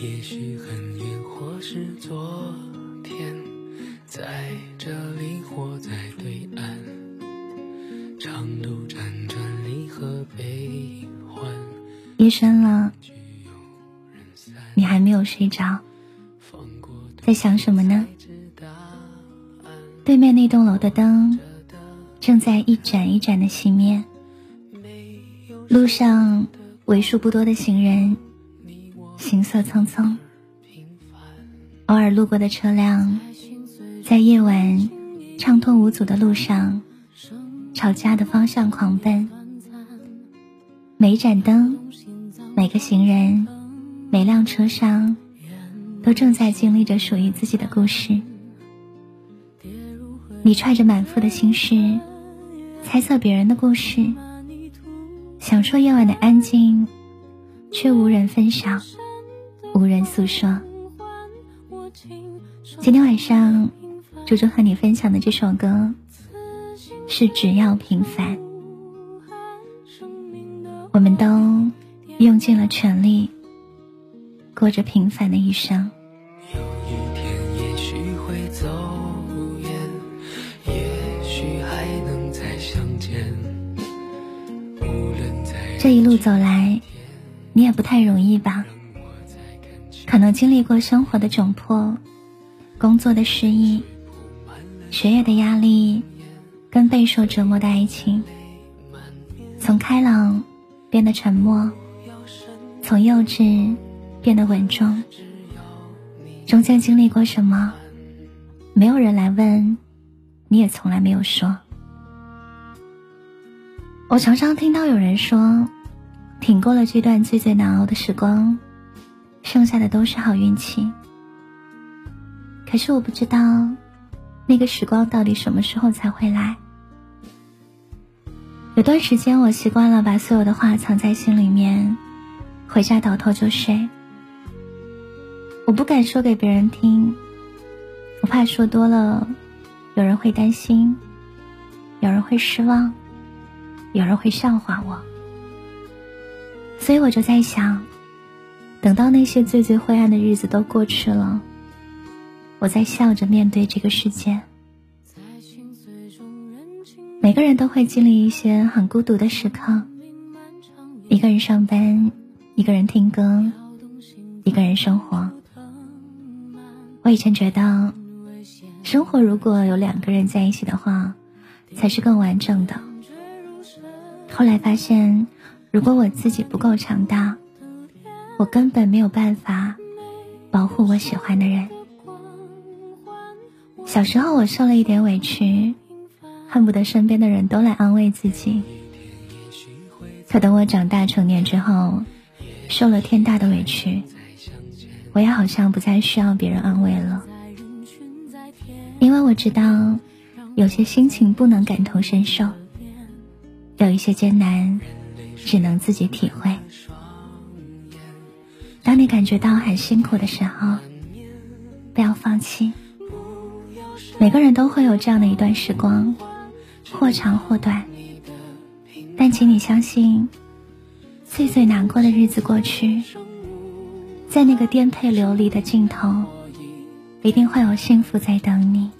也许很远，或是昨天，在这里或在对岸，长路辗转，离合悲欢。夜深了，你还没有睡着，在想什么呢？对面那栋楼的灯正在一盏一盏的熄灭，路上为数不多的行人。行色匆匆，偶尔路过的车辆，在夜晚畅通无阻的路上，朝家的方向狂奔。每一盏灯，每个行人，每辆车上，都正在经历着属于自己的故事。你揣着满腹的心事，猜测别人的故事，享受夜晚的安静，却无人分享。无人诉说。今天晚上，猪猪和你分享的这首歌是《只要平凡》。我们都用尽了全力，过着平凡的一生。有一天，也许会走远，也许还能再相见。无论在这一路走来，你也不太容易吧？可能经历过生活的窘迫，工作的失意，学业的压力，跟备受折磨的爱情。从开朗变得沉默，从幼稚变得稳重。中间经历过什么？没有人来问，你也从来没有说。我常常听到有人说，挺过了这段最最难熬的时光。剩下的都是好运气。可是我不知道，那个时光到底什么时候才会来。有段时间，我习惯了把所有的话藏在心里面，回家倒头就睡。我不敢说给别人听，我怕说多了，有人会担心，有人会失望，有人会笑话我。所以我就在想。等到那些最最灰暗的日子都过去了，我在笑着面对这个世界。每个人都会经历一些很孤独的时刻，一个人上班，一个人听歌，一个人生活。我以前觉得，生活如果有两个人在一起的话，才是更完整的。后来发现，如果我自己不够强大。我根本没有办法保护我喜欢的人。小时候我受了一点委屈，恨不得身边的人都来安慰自己。可等我长大成年之后，受了天大的委屈，我也好像不再需要别人安慰了。因为我知道，有些心情不能感同身受，有一些艰难只能自己体会。当你感觉到很辛苦的时候，不要放弃。每个人都会有这样的一段时光，或长或短。但请你相信，最最难过的日子过去，在那个颠沛流离的尽头，一定会有幸福在等你。